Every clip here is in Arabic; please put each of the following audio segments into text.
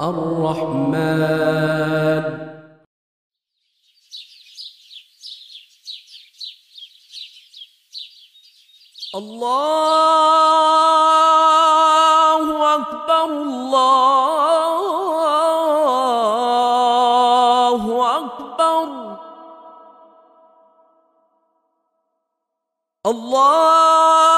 الرحمن. الله أكبر الله أكبر. الله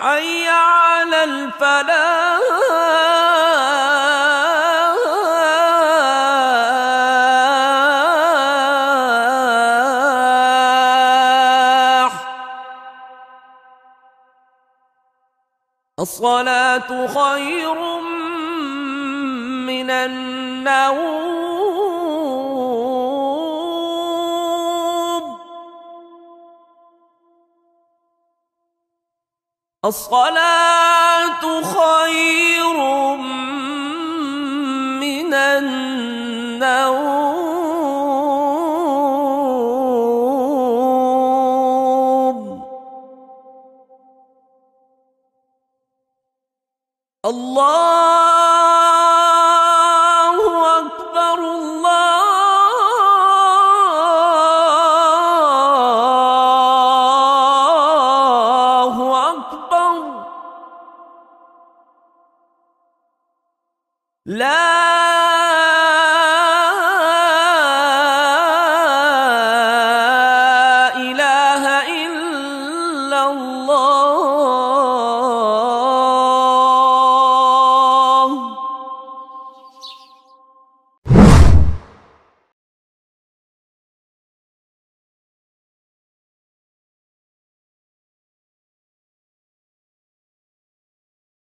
حي على الفلاح. الصلاة خير من النوم. الصلاة خير من النوم. الله لا